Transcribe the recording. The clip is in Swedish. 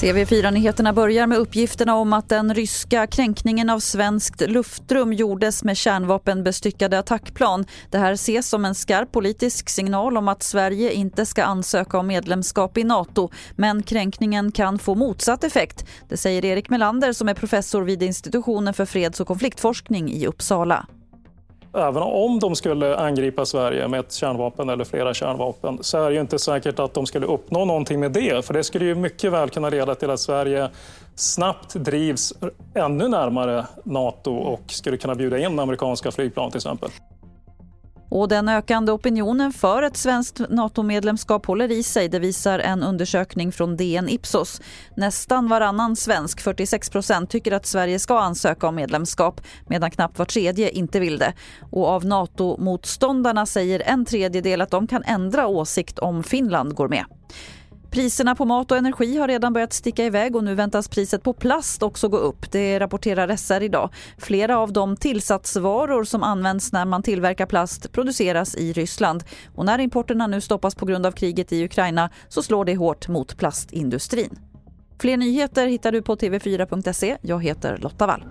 TV4-nyheterna börjar med uppgifterna om att den ryska kränkningen av svenskt luftrum gjordes med kärnvapenbestyckade attackplan. Det här ses som en skarp politisk signal om att Sverige inte ska ansöka om medlemskap i Nato. Men kränkningen kan få motsatt effekt. Det säger Erik Melander som är professor vid institutionen för freds och konfliktforskning i Uppsala även om de skulle angripa Sverige med ett kärnvapen eller flera kärnvapen så är det ju inte säkert att de skulle uppnå någonting med det. För det skulle ju mycket väl kunna leda till att Sverige snabbt drivs ännu närmare Nato och skulle kunna bjuda in amerikanska flygplan till exempel. Och den ökande opinionen för ett svenskt NATO-medlemskap håller i sig. Det visar en undersökning från DN Ipsos. Nästan varannan svensk, 46 procent, tycker att Sverige ska ansöka om medlemskap medan knappt var tredje inte vill det. Och av NATO-motståndarna säger en tredjedel att de kan ändra åsikt om Finland går med. Priserna på mat och energi har redan börjat sticka iväg och nu väntas priset på plast också gå upp. Det rapporterar SR idag. Flera av de tillsatsvaror som används när man tillverkar plast produceras i Ryssland. Och när importerna nu stoppas på grund av kriget i Ukraina så slår det hårt mot plastindustrin. Fler nyheter hittar du på tv4.se. Jag heter Lotta Wall.